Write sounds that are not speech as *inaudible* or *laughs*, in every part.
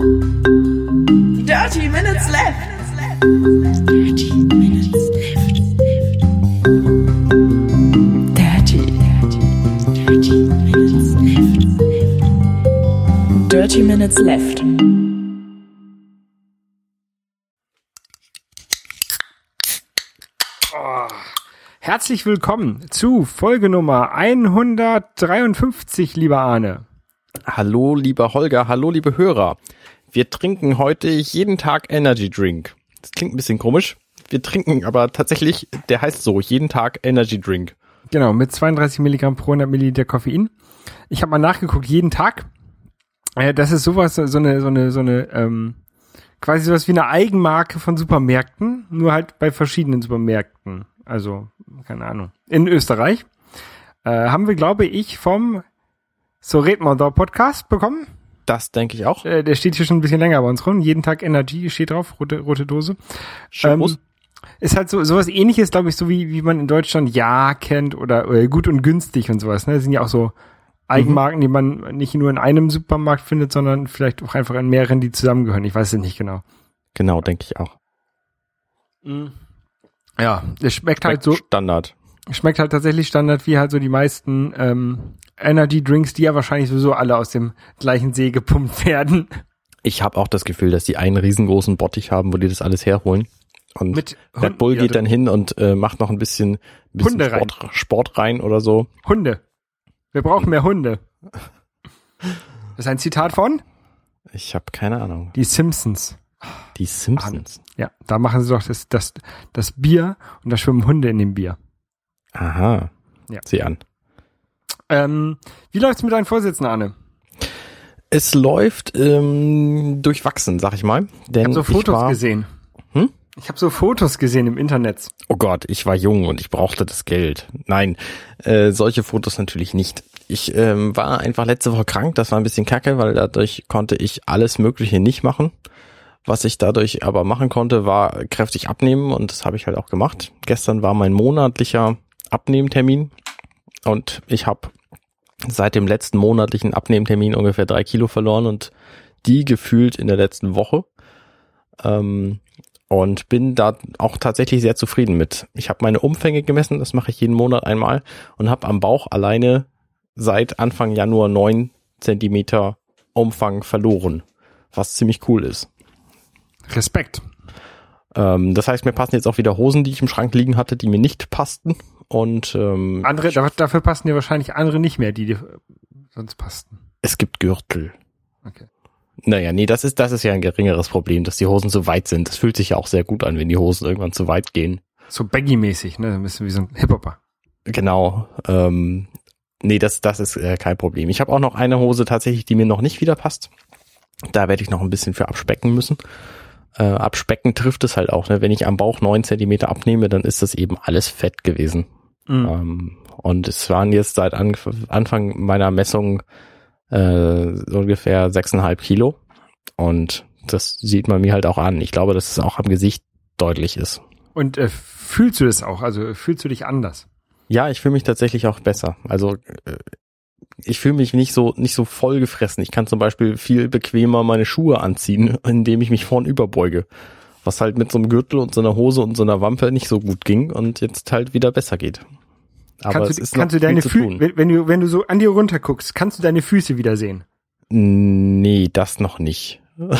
Dirty Minutes Left. Dirty Minutes Left. Dirty, dirty, dirty Minutes Left. Dirty Minutes Left. Herzlich willkommen zu Folge Nummer 153, lieber Arne. Hallo, lieber Holger, hallo, liebe Hörer. Wir trinken heute jeden Tag Energy Drink. Das klingt ein bisschen komisch. Wir trinken aber tatsächlich, der heißt so, jeden Tag Energy Drink. Genau, mit 32 Milligramm pro 100 Milliliter Koffein. Ich habe mal nachgeguckt, jeden Tag. Äh, das ist sowas, so eine, so eine, so eine, ähm, quasi sowas wie eine Eigenmarke von Supermärkten, nur halt bei verschiedenen Supermärkten. Also, keine Ahnung. In Österreich. Äh, haben wir, glaube ich, vom So red man da Podcast bekommen. Das denke ich auch. Äh, der steht hier schon ein bisschen länger bei uns rum. Jeden Tag Energy steht drauf, rote, rote Dose. Schön Ähm, groß. ist halt so sowas ähnliches, glaube ich, so wie, wie man in Deutschland Ja kennt oder, oder gut und günstig und sowas. Ne? Das sind ja auch so Eigenmarken, die man nicht nur in einem Supermarkt findet, sondern vielleicht auch einfach in mehreren, die zusammengehören. Ich weiß es nicht genau. Genau, denke ich auch. Ja, es schmeckt halt so, Standard. Schmeckt halt tatsächlich Standard wie halt so die meisten ähm, Energy Drinks, die ja wahrscheinlich sowieso alle aus dem gleichen See gepumpt *laughs* werden. Ich habe auch das Gefühl, dass die einen riesengroßen Bottich haben, wo die das alles herholen. Und Mit Red Hunden- Bull geht dann hin und äh, macht noch ein bisschen, bisschen Hunde rein. Sport, Sport rein oder so. Hunde. Wir brauchen mehr Hunde. Das ist ein Zitat von Ich habe keine Ahnung. Die Simpsons. Die Simpsons. Ja, da machen sie doch das, das, das Bier und da schwimmen Hunde in dem Bier. Aha. Ja. Sieh an. Ähm, wie läuft's mit deinen Vorsitzenden, Arne? Es läuft ähm, durchwachsen, sag ich mal. Denn Ich habe so Fotos war, gesehen. Hm? Ich habe so Fotos gesehen im Internet. Oh Gott, ich war jung und ich brauchte das Geld. Nein, äh, solche Fotos natürlich nicht. Ich ähm, war einfach letzte Woche krank, das war ein bisschen kacke, weil dadurch konnte ich alles Mögliche nicht machen. Was ich dadurch aber machen konnte, war kräftig abnehmen und das habe ich halt auch gemacht. Gestern war mein monatlicher Abnehmtermin und ich habe seit dem letzten monatlichen Abnehmtermin ungefähr drei Kilo verloren und die gefühlt in der letzten Woche. Ähm, und bin da auch tatsächlich sehr zufrieden mit. Ich habe meine Umfänge gemessen, das mache ich jeden Monat einmal und habe am Bauch alleine seit Anfang Januar neun Zentimeter Umfang verloren, was ziemlich cool ist. Respekt. Ähm, das heißt, mir passen jetzt auch wieder Hosen, die ich im Schrank liegen hatte, die mir nicht passten. Und ähm, Andere, da- dafür passen dir wahrscheinlich andere nicht mehr, die dir sonst passten. es gibt Gürtel. Okay. Naja, nee, das ist, das ist ja ein geringeres Problem, dass die Hosen zu weit sind. Das fühlt sich ja auch sehr gut an, wenn die Hosen irgendwann zu weit gehen. So baggy-mäßig, ne? Ein bisschen wie so ein Hip-Hopper. Genau. Ähm, nee, das, das ist äh, kein Problem. Ich habe auch noch eine Hose tatsächlich, die mir noch nicht wieder passt. Da werde ich noch ein bisschen für abspecken müssen. Äh, abspecken trifft es halt auch. Ne? Wenn ich am Bauch neun Zentimeter abnehme, dann ist das eben alles Fett gewesen. Mhm. Ähm, und es waren jetzt seit Anf Anfang meiner Messung äh, ungefähr sechseinhalb Kilo. Und das sieht man mir halt auch an. Ich glaube, dass es auch am Gesicht deutlich ist. Und äh, fühlst du das auch? Also fühlst du dich anders? Ja, ich fühle mich tatsächlich auch besser. Also äh, ich fühle mich nicht so nicht so voll gefressen. Ich kann zum Beispiel viel bequemer meine Schuhe anziehen, *laughs* indem ich mich vorn überbeuge. Was halt mit so einem Gürtel und so einer Hose und so einer Wampe nicht so gut ging und jetzt halt wieder besser geht. Aber kannst es du, ist kannst du deine Füße, wenn, du, wenn du so an dir runter guckst, kannst du deine Füße wieder sehen? Nee, das noch nicht. *laughs*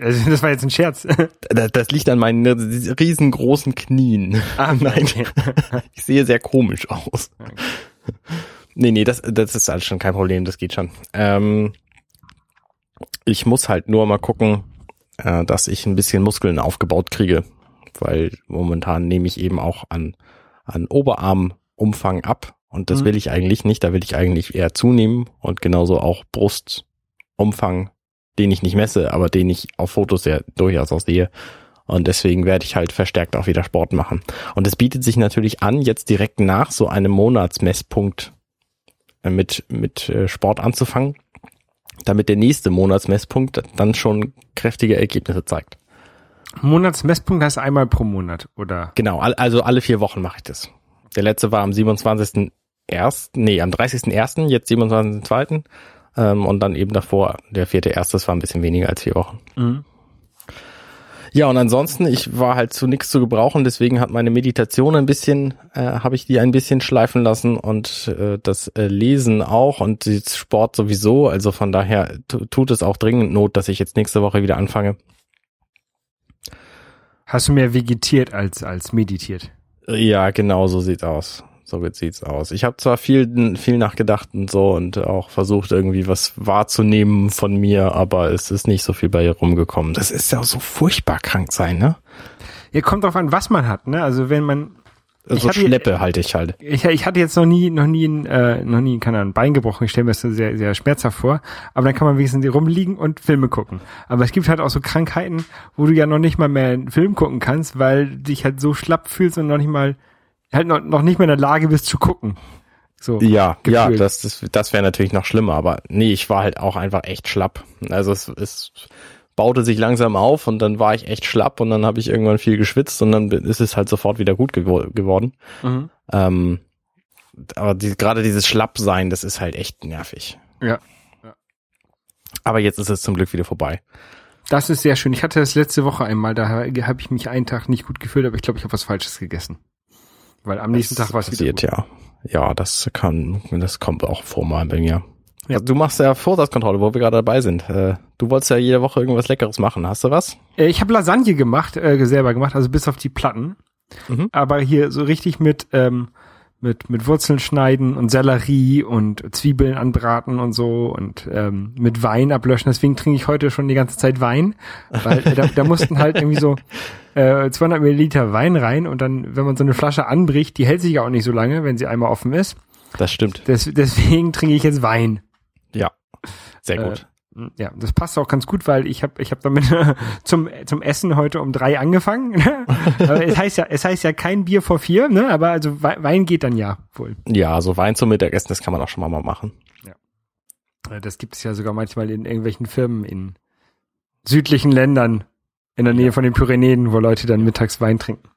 Also, das war jetzt ein Scherz. *laughs* Das, das liegt an meinen riesengroßen Knien. Ah, *laughs* Nein, ich sehe sehr komisch aus. Nee, nee, das, das ist alles schon kein Problem, das geht schon. Ähm, ich muss halt nur mal gucken, äh, dass ich ein bisschen Muskeln aufgebaut kriege, weil momentan nehme ich eben auch an, an Oberarmumfang ab und das Mhm. will ich eigentlich nicht, da will ich eigentlich eher zunehmen und genauso auch Brustumfang, den ich nicht messe, aber den ich auf Fotos ja durchaus auch sehe. Und deswegen werde ich halt verstärkt auch wieder Sport machen. Und es bietet sich natürlich an, jetzt direkt nach so einem Monatsmesspunkt äh, mit, mit äh, Sport anzufangen, damit der nächste Monatsmesspunkt dann schon kräftige Ergebnisse zeigt. Monatsmesspunkt heißt einmal pro Monat, oder? Genau, al- also alle vier Wochen mache ich das. Der letzte war am 27.01., nee, am 30.01., jetzt 27.02. Ähm, und dann eben davor, der vierte erste, das war ein bisschen weniger als vier Wochen. Mhm. Ja, und ansonsten, ich war halt zu nichts zu gebrauchen, deswegen hat meine Meditation ein bisschen, äh, habe ich die ein bisschen schleifen lassen und äh, das äh, Lesen auch und den Sport sowieso. Also von daher tu- tut es auch dringend Not, dass ich jetzt nächste Woche wieder anfange. Hast du mehr vegetiert als, als meditiert? Ja, genau, so sieht's aus. So sieht's aus. Ich habe zwar viel, viel nachgedacht und so und auch versucht, irgendwie was wahrzunehmen von mir, aber es ist nicht so viel bei ihr rumgekommen. Das ist ja so furchtbar krank sein, ne? Ja, kommt drauf an, was man hat, ne? Also wenn man, Ich So hatte- Schleppe halte ich halt. ich, ich hatte jetzt noch nie, noch nie, ein, äh, noch nie, keine Ahnung, ein Bein gebrochen. Ich stelle mir das so sehr, sehr schmerzhaft vor. Aber dann kann man wenigstens rumliegen und Filme gucken. Aber es gibt halt auch so Krankheiten, wo du ja noch nicht mal mehr einen Film gucken kannst, weil du dich halt so schlapp fühlst und noch nicht mal, halt noch, noch nicht mehr in der Lage bist zu gucken. So. Ja, ja, gefühlt. das, das, das wäre natürlich noch schlimmer, aber nee, ich war halt auch einfach echt schlapp. Also es, es baute sich langsam auf und dann war ich echt schlapp und dann habe ich irgendwann viel geschwitzt und dann ist es halt sofort wieder gut gewo- geworden. Mhm. Ähm, aber die, gerade dieses Schlappsein, das ist halt echt nervig. Ja. Aber jetzt ist es zum Glück wieder vorbei. Das ist sehr schön. Ich hatte das letzte Woche einmal, da habe ich mich einen Tag nicht gut gefühlt, aber ich glaube, ich habe was Falsches gegessen. Weil am nächsten Das Tag war es wieder passiert, gut. ja. Ja, das kann, das kommt auch vor mal bei mir. Ja. Also du machst ja Vorsatzkontrolle, wo wir gerade dabei sind. Äh, Du wolltest ja jede Woche irgendwas Leckeres machen. Hast du was? Äh, Ich habe Lasagne gemacht, äh, selber gemacht, also bis auf die Platten. Mhm. Aber hier so richtig mit, ähm, mit, mit Wurzeln schneiden und Sellerie und Zwiebeln anbraten und so und ähm, mit Wein ablöschen. Deswegen trinke ich heute schon die ganze Zeit Wein, weil *laughs* da, da mussten halt irgendwie so äh, 200 Milliliter Wein rein und dann, wenn man so eine Flasche anbricht, die hält sich ja auch nicht so lange, wenn sie einmal offen ist. Das stimmt. Des, deswegen trinke ich jetzt Wein. Ja. *laughs* Sehr Äh, gut. Ja, das passt auch ganz gut, weil ich habe ich hab damit *laughs* zum zum Essen heute um drei angefangen. *laughs* es heißt ja es heißt ja kein Bier vor vier, ne? Aber also Wei- Wein geht dann ja wohl. Ja, so Wein zum Mittagessen, das kann man auch schon mal machen. Äh, Das gibt es ja sogar manchmal in irgendwelchen Firmen in südlichen Ländern in der Nähe von den Pyrenäen, wo Leute dann mittags Wein trinken.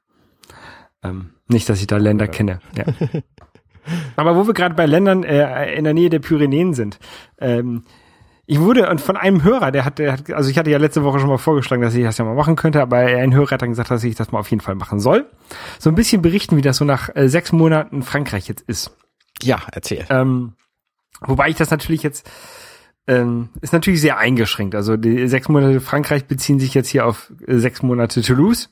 Ähm, nicht, dass ich da Länder kenne. Ja. Aber wo wir gerade bei Ländern äh, in der Nähe der Pyrenäen sind, ähm, ich wurde und von einem Hörer, der hat, der hat, also ich hatte ja letzte Woche schon mal vorgeschlagen, dass ich das ja mal machen könnte, aber ein Hörer hat dann gesagt, dass ich das mal auf jeden Fall machen soll. So ein bisschen berichten, wie das so nach äh, sechs Monaten Frankreich jetzt ist. Ja, erzähl. Ähm, wobei ich das natürlich jetzt ähm, ist natürlich sehr eingeschränkt. Also die sechs Monate Frankreich beziehen sich jetzt hier auf äh, sechs Monate Toulouse.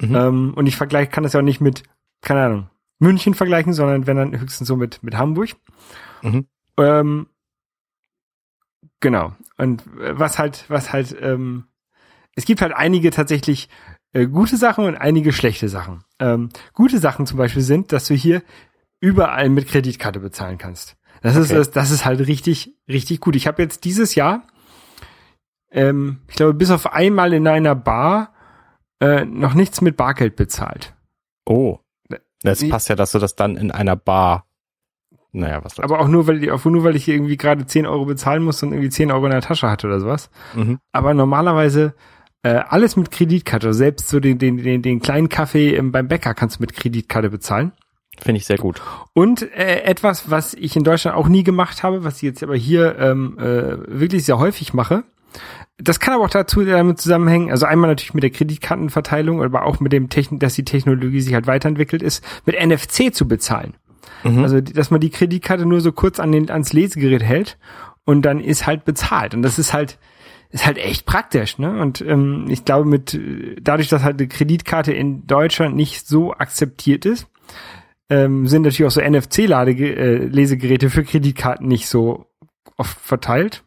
Mhm. Ähm, und ich vergleiche, kann das ja auch nicht mit, keine Ahnung, München vergleichen, sondern wenn dann höchstens so mit, mit Hamburg. Mhm. Ähm, genau. Und äh, was halt, was halt, ähm, es gibt halt einige tatsächlich äh, gute Sachen und einige schlechte Sachen. Ähm, gute Sachen zum Beispiel sind, dass du hier überall mit Kreditkarte bezahlen kannst. Das Okay. ist das ist halt richtig richtig gut. Ich habe jetzt dieses Jahr, ähm, ich glaube, bis auf einmal in einer Bar äh, noch nichts mit Bargeld bezahlt. Oh. Das Sie- passt ja, dass du das dann in einer Bar. Naja, was Aber auch nur, weil, auch nur, weil ich hier irgendwie gerade 10 Euro bezahlen musste und irgendwie 10 Euro in der Tasche hatte oder sowas. Mhm. Aber normalerweise äh, alles mit Kreditkarte. Selbst so den, den, den, den kleinen Kaffee ähm, beim Bäcker kannst du mit Kreditkarte bezahlen. Finde ich sehr gut. Und äh, etwas, was ich in Deutschland auch nie gemacht habe, was ich jetzt aber hier ähm, äh, wirklich sehr häufig mache. Das kann aber auch dazu damit zusammenhängen, also einmal natürlich mit der Kreditkartenverteilung, aber auch mit dem Techn dass die Technologie sich halt weiterentwickelt ist, mit NFC zu bezahlen. Mhm. Also, dass man die Kreditkarte nur so kurz an den, ans Lesegerät hält und dann ist halt bezahlt. Und das ist halt, ist halt echt praktisch, ne? Und ähm, ich glaube, mit äh, dadurch, dass halt eine Kreditkarte in Deutschland nicht so akzeptiert ist, ähm, sind natürlich auch so NFC-Lesegeräte für Kreditkarten nicht so oft verteilt.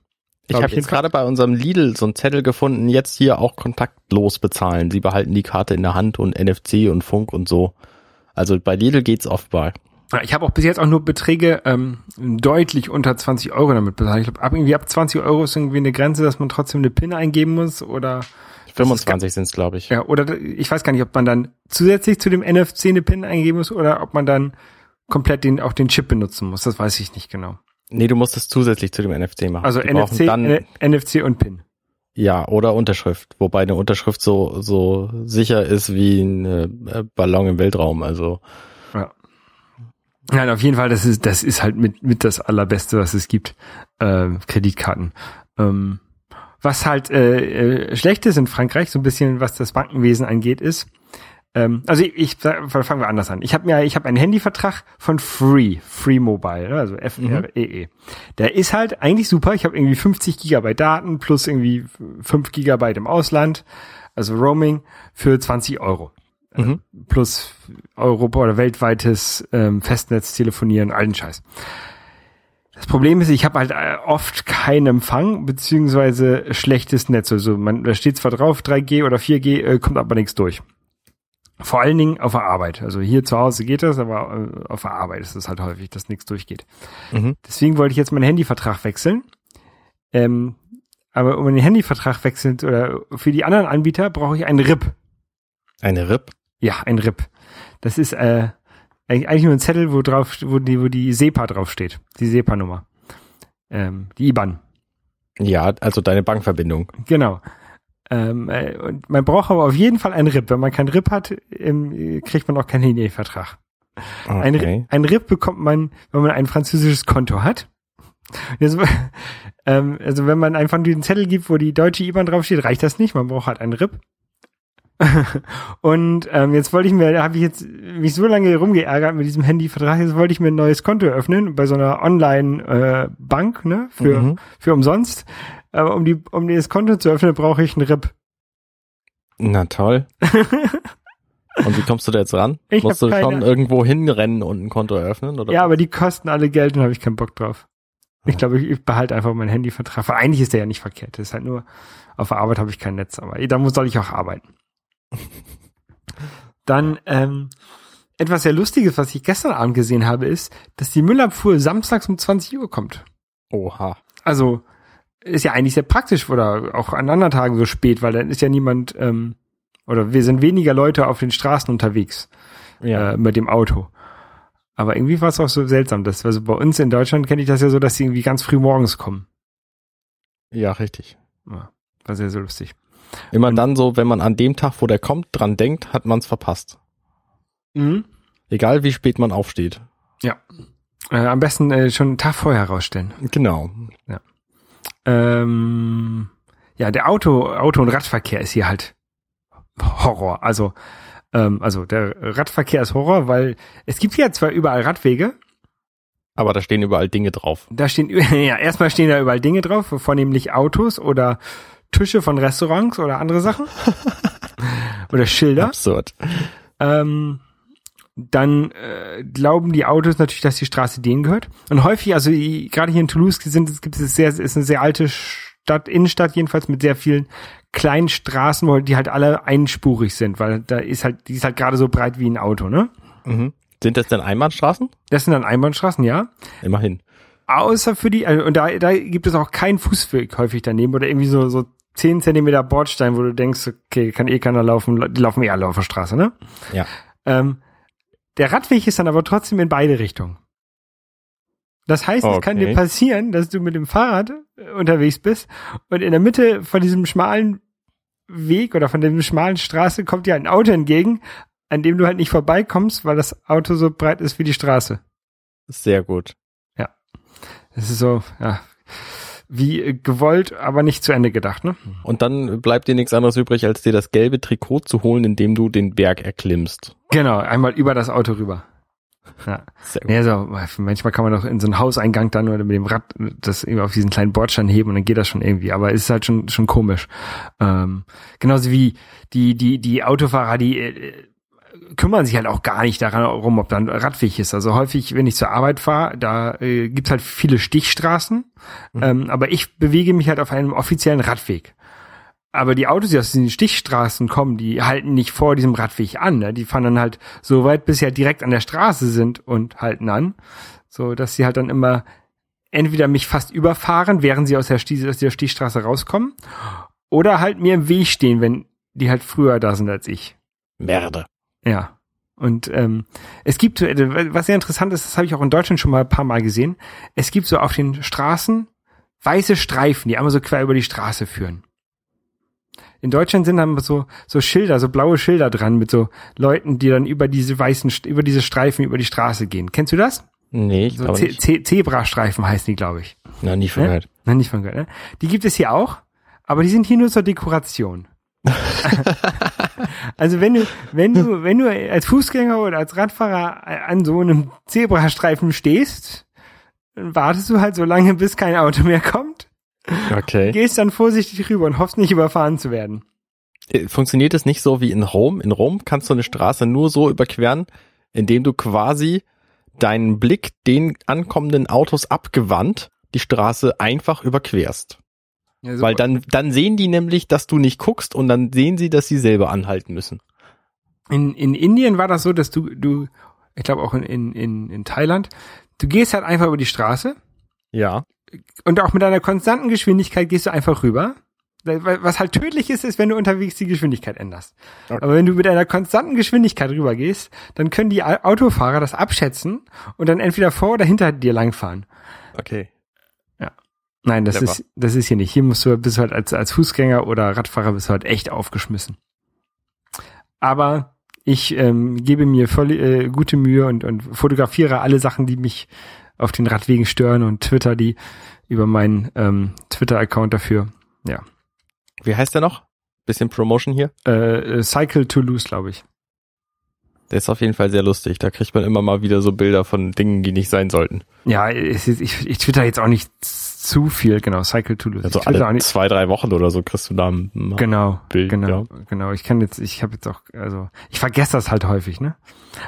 Ich habe ich jetzt gerade bei unserem Lidl so einen Zettel gefunden, jetzt hier auch kontaktlos bezahlen. Sie behalten die Karte in der Hand und NFC und Funk und so. Also bei Lidl geht's offenbar. Ich habe auch bis jetzt auch nur Beträge ähm, deutlich unter 20 Euro damit bezahlt. Ich glaube, ab irgendwie ab 20 Euro ist irgendwie eine Grenze, dass man trotzdem eine PIN eingeben muss oder 25 sind's, glaube ich. ja oder ich weiß gar nicht, ob man dann zusätzlich zu dem NFC eine PIN eingeben muss oder ob man dann komplett den auch den Chip benutzen muss. Das weiß ich nicht genau. Nee, du musst es zusätzlich zu dem NFC machen. Also Die NFC, dann, NFC und PIN. ja, oder Unterschrift. Wobei eine Unterschrift so, so sicher ist wie ein äh, Ballon im Weltraum. Also, Ja. Nein, auf jeden Fall, das ist, das ist halt mit, mit das allerbeste, was es gibt. Äh, Kreditkarten. Ähm, was halt äh, äh, schlecht ist in Frankreich, so ein bisschen, was das Bankenwesen angeht, ist, ähm, also ich, ich fangen wir anders an. Ich habe mir, ich habe einen Handyvertrag von Free, Free Mobile, ne, also F R E E. Der ist halt eigentlich super. Ich habe irgendwie 50 Gigabyte Daten plus irgendwie 5 Gigabyte im Ausland, also Roaming für 20 Euro. Mhm. Plus Europa oder weltweites ähm, Festnetz telefonieren, allen Scheiß. Das Problem ist, ich habe halt äh, oft keinen Empfang beziehungsweise schlechtes Netz. Also man, da steht zwar drauf 3G oder 4G, äh, kommt aber nichts durch. Vor allen Dingen auf der Arbeit. Also hier zu Hause geht das, aber äh, auf der Arbeit ist es halt häufig, dass nichts durchgeht. Mhm. Deswegen wollte ich jetzt meinen Handyvertrag wechseln. Ähm, aber um den Handyvertrag wechseln oder für die anderen Anbieter brauche ich einen RIP. Eine RIP? Ja, ein RIP. Das ist äh, eigentlich nur ein Zettel, wo drauf, wo die, wo die SEPA draufsteht. Die SEPA-Nummer. Ähm, die IBAN. Ja, also deine Bankverbindung. Genau. Ähm, äh, und man braucht aber auf jeden Fall ein RIP. Wenn man kein RIP hat, ähm, kriegt man auch keinen Handyvertrag. Ein, Okay. ein RIP bekommt man, wenn man ein französisches Konto hat. Jetzt, *laughs* ähm, also wenn man einfach diesen Zettel gibt, wo die deutsche IBAN draufsteht, reicht das nicht. Man braucht halt ein RIP. *laughs* Und ähm, jetzt wollte ich mir, da habe ich jetzt mich so lange rumgeärgert mit diesem Handyvertrag, jetzt wollte ich mir ein neues Konto eröffnen bei so einer Online-Bank, ne, für, Mhm. für umsonst. Aber um die, um das Konto zu öffnen, brauche ich ein RIP. Na toll. *laughs* Und wie kommst du da jetzt ran? Ich Musst du schon irgendwo hinrennen und ein Konto eröffnen? Oder? Ja, aber die kosten alle Geld und habe ich keinen Bock drauf. Ich Ah. glaube, ich, behalte einfach meinen Handyvertrag. Weil eigentlich ist der ja nicht verkehrt. Das ist halt nur, auf der Arbeit habe ich kein Netz, aber da muss soll ich auch arbeiten. *laughs* Dann ähm, etwas sehr Lustiges, was ich gestern Abend gesehen habe, ist, dass die Müllabfuhr samstags um 20 Uhr kommt. Oha. Also ist ja eigentlich sehr praktisch oder auch an anderen Tagen so spät, weil dann ist ja niemand ähm, oder wir sind weniger Leute auf den Straßen unterwegs Ja. äh, mit dem Auto. Aber irgendwie war es auch so seltsam, dass also bei uns in Deutschland kenne ich das ja so, dass sie irgendwie ganz früh morgens kommen. ja, richtig. Ja, war sehr, sehr lustig. Immer dann so, wenn man an dem Tag, wo der kommt, dran denkt, hat man es verpasst. Mhm. Egal wie spät man aufsteht. Ja. Äh, am besten äh, schon einen Tag vorher rausstellen. Genau. Ähm, ja, der Auto, Auto- und Radverkehr ist hier halt Horror. Also, ähm, also der Radverkehr ist Horror, weil es gibt ja zwar überall Radwege, Aber da stehen überall Dinge drauf. da stehen, *laughs* ja, erstmal stehen da überall Dinge drauf, vornehmlich Autos oder Tische von Restaurants oder andere Sachen. *laughs* oder Schilder. Absurd. Ähm, dann äh, glauben die Autos natürlich, dass die Straße denen gehört. Und häufig, also gerade hier in Toulouse sind es gibt es sehr, ist eine sehr alte Stadt, Innenstadt jedenfalls mit sehr vielen kleinen Straßen, wo die halt alle einspurig sind, weil da ist halt, die ist halt gerade so breit wie ein Auto, ne? Mhm. Sind das denn Einbahnstraßen? Das sind dann Einbahnstraßen, ja. Immerhin. Außer für die, also, und da, da gibt es auch keinen Fußweg häufig daneben oder irgendwie so, so 10 Zentimeter Bordstein, wo du denkst, okay, kann eh keiner laufen, die laufen eh alle auf der Straße, ne? Ja. Ähm, der Radweg ist dann aber trotzdem in beide Richtungen. Das heißt, es kann Okay. dir passieren, dass du mit dem Fahrrad äh, unterwegs bist und in der Mitte von diesem schmalen Weg oder von dieser schmalen Straße kommt dir ein Auto entgegen, an dem du halt nicht vorbeikommst, weil das Auto so breit ist wie die Straße. Sehr gut. Das ist so, ja, wie äh, gewollt, aber nicht zu Ende gedacht, ne? Und dann bleibt dir nichts anderes übrig, als dir das gelbe Trikot zu holen, indem du den Berg erklimmst. Genau, einmal über das Auto rüber. Ja. Sehr gut. Ja, so, manchmal kann man doch in so einen Hauseingang dann oder mit dem Rad das irgendwie auf diesen kleinen Bordstein heben und dann geht das schon irgendwie. Aber es ist halt schon, schon komisch. Ähm, genauso wie die, die, die Autofahrer, die äh, kümmern sich halt auch gar nicht darum, ob da ein Radweg ist. Also häufig, wenn ich zur Arbeit fahre, da äh, gibt's halt viele Stichstraßen. Ähm, aber ich bewege mich halt auf einem offiziellen Radweg. Aber die Autos, die aus diesen Stichstraßen kommen, die halten nicht vor diesem Radweg an. Ne? Die fahren dann halt so weit, bis sie halt direkt an der Straße sind und halten an. So, dass sie halt dann immer entweder mich fast überfahren, während sie aus der, Sti aus der Stichstraße rauskommen, oder halt mir im Weg stehen, wenn die halt früher da sind als ich. Merde. Ja. Und ähm, es gibt, äh, was sehr interessant ist, das habe ich auch in Deutschland schon mal ein paar Mal gesehen, es gibt so auf den Straßen weiße Streifen, die einmal so quer über die Straße führen. In Deutschland sind dann so, so Schilder, so blaue Schilder dran mit so Leuten, die dann über diese weißen, über diese Streifen über die Straße gehen. Kennst du das? Nee, ich So glaube nicht. Ze Zebrastreifen heißen die, glaube ich. Na, nie von Ne? gehört. Noch nicht von gehört, ne? Die gibt es hier auch, aber die sind hier nur zur Dekoration. *laughs* also wenn du, wenn du, wenn du als Fußgänger oder als Radfahrer an so einem Zebrastreifen stehst, dann wartest du halt so lange, bis kein Auto mehr kommt, Okay. *laughs* gehst dann vorsichtig rüber und hoffst nicht überfahren zu werden. Äh, Funktioniert es nicht so wie in Rom? In Rom kannst du eine Straße nur so überqueren, indem du quasi deinen Blick den ankommenden Autos abgewandt die Straße einfach überquerst. Ja, Weil dann, dann sehen die nämlich, dass du nicht guckst und dann sehen sie, dass sie selber anhalten müssen. in, in Indien war das so, dass du, du, ich glaube auch in, in, in Thailand, du gehst halt einfach über die Straße Ja. Und auch mit einer konstanten Geschwindigkeit gehst du einfach rüber. Was halt tödlich ist, ist, wenn du unterwegs die Geschwindigkeit änderst. Okay. Aber wenn du mit einer konstanten Geschwindigkeit rübergehst, dann können die Au- Autofahrer das abschätzen und dann entweder vor oder hinter dir langfahren. Okay. Nein, das Clever. ist, das ist hier nicht. Hier musst du, bist du halt als, als Fußgänger oder Radfahrer bist du halt echt aufgeschmissen. Aber ich ähm, gebe mir voll äh, gute Mühe und, und fotografiere alle Sachen, die mich auf den Radwegen stören und twitter die über meinen ähm, Twitter-Account dafür. Ja. Wie heißt der noch? Bisschen Promotion hier. Äh, äh, Cycle to Lose, glaube ich. Der ist auf jeden Fall sehr lustig. Da kriegt man immer mal wieder so Bilder von Dingen, die nicht sein sollten. Ja, ist, ich, ich twitter jetzt auch nicht zu viel, genau, Cycle to Lose. Also alle zwei, drei Wochen oder so kriegst du da ein Genau, Bild. genau, Ja. genau. Ich kann jetzt, ich habe jetzt auch, also ich vergesse das halt häufig, ne?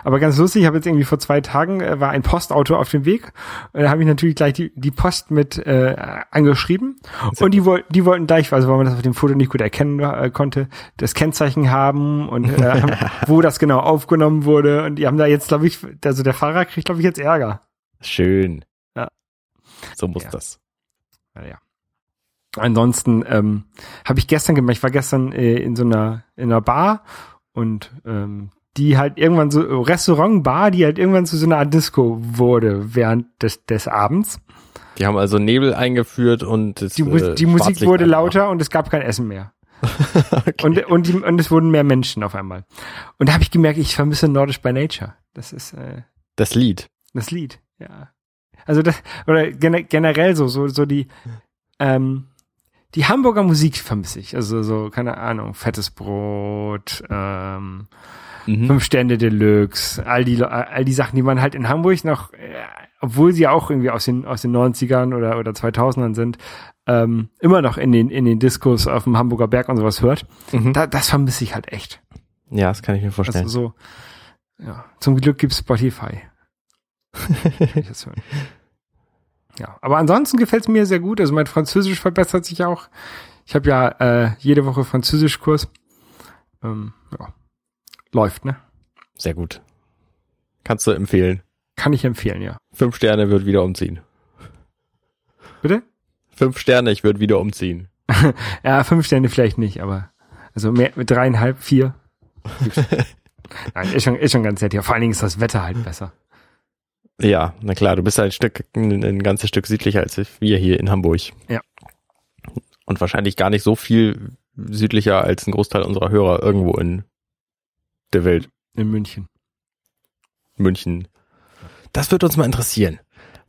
Aber ganz lustig, ich habe jetzt irgendwie vor zwei Tagen äh, war ein Postauto auf dem Weg. Und da habe ich natürlich gleich die, die Post mit äh, angeschrieben und die wollten, die wollten gleich, also weil man das auf dem Foto nicht gut erkennen äh, konnte, das Kennzeichen haben und äh, *laughs* wo das genau aufgenommen wurde. Und die haben da jetzt, glaube ich, also der Fahrer kriegt, glaube ich, jetzt Ärger. Schön. Ja. So muss Ja. das. Ja. Ansonsten ähm, habe ich gestern gemacht, ich war gestern äh, in so einer in einer Bar und ähm, die halt irgendwann so Restaurant Bar, die halt irgendwann zu so einer Art Disco wurde während des des Abends. Die haben also Nebel eingeführt und das, Die, Mu äh, die Musik wurde lauter und es gab kein Essen mehr. *laughs* okay. Und und, die, und es wurden mehr Menschen auf einmal. Und da habe ich gemerkt, ich vermisse Nordisch by Nature. Das ist äh, das Lied. das Lied, ja. Also das oder gene- generell so so so die ähm, die Hamburger Musik vermisse ich. Also so keine Ahnung, fettes Brot, ähm, Mhm. fünf Sterne Deluxe, all die all die Sachen, die man halt in Hamburg noch, äh, obwohl sie auch irgendwie aus den aus den 90ern oder oder 2000ern sind, ähm, immer noch in den in den Diskos auf dem Hamburger Berg und sowas hört. Mhm. Da, das vermisse ich halt echt. Ja, das kann ich mir vorstellen. Also so, ja. Zum Glück gibt's Spotify. Kann ich das hören. *laughs* Ja, aber ansonsten gefällt's mir sehr gut. Also mein Französisch verbessert sich auch. Ich habe ja äh, jede Woche Französischkurs. Ähm, ja. Läuft, ne? Sehr gut. Kannst du empfehlen. Kann ich empfehlen, ja. Fünf Sterne wird wieder umziehen. Bitte? Fünf Sterne, ich würde wieder umziehen. *laughs* Ja, fünf Sterne vielleicht nicht, aber also mehr mit dreieinhalb, vier. *laughs* Nein, ist schon, ist schon ganz nett. Ja, vor allen Dingen ist das Wetter halt besser. Ja, na klar, du bist halt ein Stück, ein, ein ganzes Stück südlicher als wir hier in Hamburg. Ja. Und wahrscheinlich gar nicht so viel südlicher als ein Großteil unserer Hörer irgendwo in der Welt. In München. München. Das wird uns mal interessieren.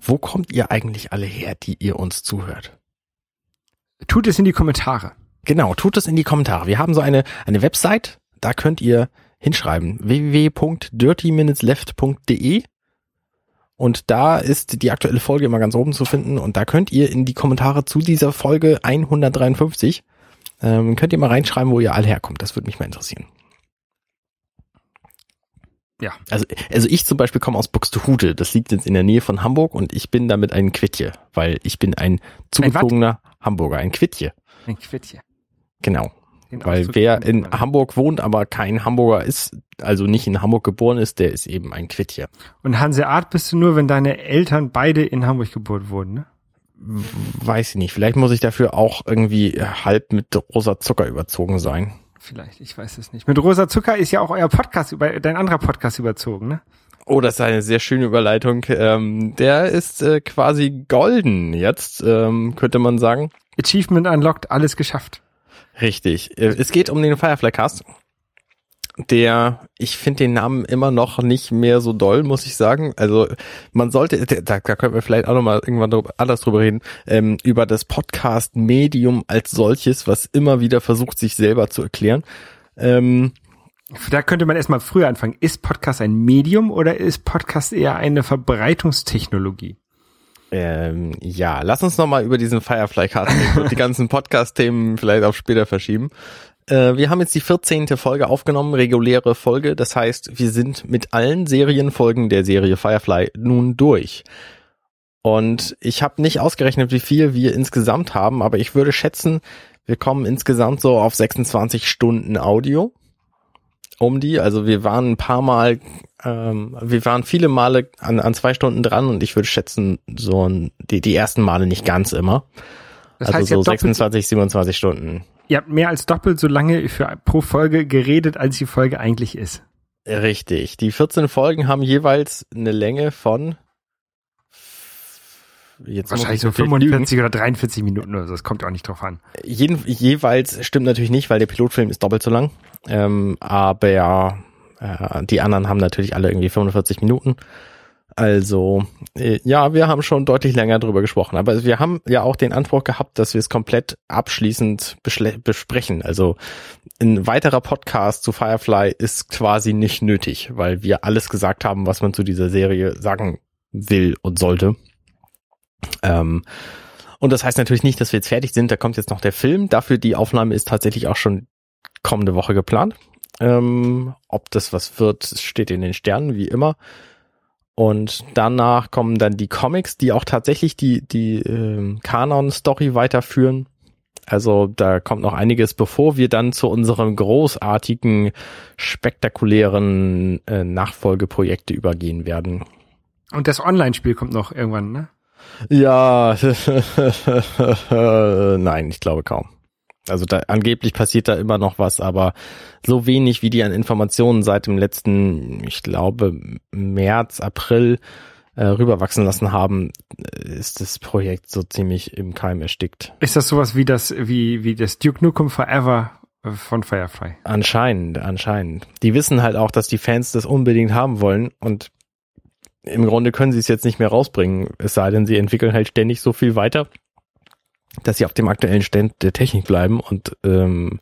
Wo kommt ihr eigentlich alle her, die ihr uns zuhört? Tut es in die Kommentare. Genau, tut es in die Kommentare. Wir haben so eine, eine Website, da könnt ihr hinschreiben. www.dirtyminutesleft.de und da ist die aktuelle Folge immer ganz oben zu finden und da könnt ihr in die Kommentare zu dieser Folge 153 ähm, könnt ihr mal reinschreiben, wo ihr alle herkommt. Das würde mich mal interessieren. Ja. Also, also ich zum Beispiel komme aus Buxtehude. Das liegt jetzt in der Nähe von Hamburg und ich bin damit ein Quittje, weil ich bin ein zugezogener Hamburger, ein Quittje. Ein Quittchen. Genau. Den Weil Ausdruck wer in man. Hamburg wohnt, aber kein Hamburger ist, also nicht in Hamburg geboren ist, der ist eben ein Quittje. Und Hanseat bist du nur, wenn deine Eltern beide in Hamburg geboren wurden, ne? Weiß ich nicht. Vielleicht muss ich dafür auch irgendwie halb mit rosa Zucker überzogen sein. Vielleicht, ich weiß es nicht. Mit Rosa Zucker ist ja auch euer Podcast, über, dein anderer Podcast überzogen, ne? Oh, das ist eine sehr schöne Überleitung. Ähm, der ist äh, quasi golden jetzt, ähm, könnte man sagen. Achievement unlocked, alles geschafft. Richtig. Äh, Es geht um den Firefly Cast. Der, ich finde den Namen immer noch nicht mehr so doll, muss ich sagen. Also man sollte, da, da können wir vielleicht auch nochmal irgendwann drüber, anders drüber reden, ähm, über das Podcast-Medium als solches, was immer wieder versucht, sich selber zu erklären. Ähm, Da könnte man erstmal früher anfangen. Ist Podcast ein Medium oder ist Podcast eher eine Verbreitungstechnologie? Ähm, ja, lass uns nochmal über diesen Firefly Cast reden und die ganzen Podcast-Themen vielleicht auf später verschieben. Äh, wir haben jetzt die 14. Folge aufgenommen, reguläre Folge. Das heißt, wir sind mit allen Serienfolgen der Serie Firefly nun durch. Und ich habe nicht ausgerechnet, wie viel wir insgesamt haben, aber ich würde schätzen, wir kommen insgesamt so auf 26 Stunden Audio. Um die, also wir waren ein paar Mal, ähm, wir waren viele Male an, an zwei Stunden dran und ich würde schätzen, so ein, die, die ersten Male nicht ganz immer. Das also heißt, so habt, doppelt, 26, 27 Stunden. ihr habt mehr als doppelt so lange für, pro Folge geredet, als die Folge eigentlich ist. Richtig. Die 14 Folgen haben jeweils eine Länge von jetzt Wahrscheinlich ich so natürlich lügen. 45 oder 43 Minuten oder so. Das kommt auch nicht drauf an. Jeden, jeweils stimmt natürlich nicht, weil der Pilotfilm ist doppelt so lang. Ähm, aber äh, die anderen haben natürlich alle irgendwie 45 Minuten. Also äh, ja, wir haben schon deutlich länger drüber gesprochen. Aber wir haben ja auch den Anspruch gehabt, dass wir es komplett abschließend besprechen. Also ein weiterer Podcast zu Firefly ist quasi nicht nötig, weil wir alles gesagt haben, was man zu dieser Serie sagen will und sollte. Ähm, und das heißt natürlich nicht, dass wir jetzt fertig sind. Da kommt jetzt noch der Film. Dafür die Aufnahme ist tatsächlich auch schon kommende Woche geplant. Ähm, ob das was wird, steht in den Sternen, wie immer. Und danach kommen dann die Comics, die auch tatsächlich die, die ähm, Kanon-Story weiterführen. Also da kommt noch einiges, bevor wir dann zu unserem großartigen, spektakulären äh, Nachfolgeprojekte übergehen werden. Und das Online-Spiel kommt noch irgendwann, ne? Ja, *laughs* nein, ich glaube kaum. Also da, angeblich passiert da immer noch was, aber so wenig wie die an Informationen seit dem letzten, ich glaube, März, April äh, rüberwachsen lassen haben, äh, ist das Projekt so ziemlich im Keim erstickt. Ist das sowas wie das, wie, wie das Duke Nukem Forever äh, von Firefly? Anscheinend, anscheinend. Die wissen halt auch, dass die Fans das unbedingt haben wollen und im Grunde können sie es jetzt nicht mehr rausbringen, es sei denn, sie entwickeln halt ständig so viel weiter, dass sie auf dem aktuellen Stand der Technik bleiben und ähm,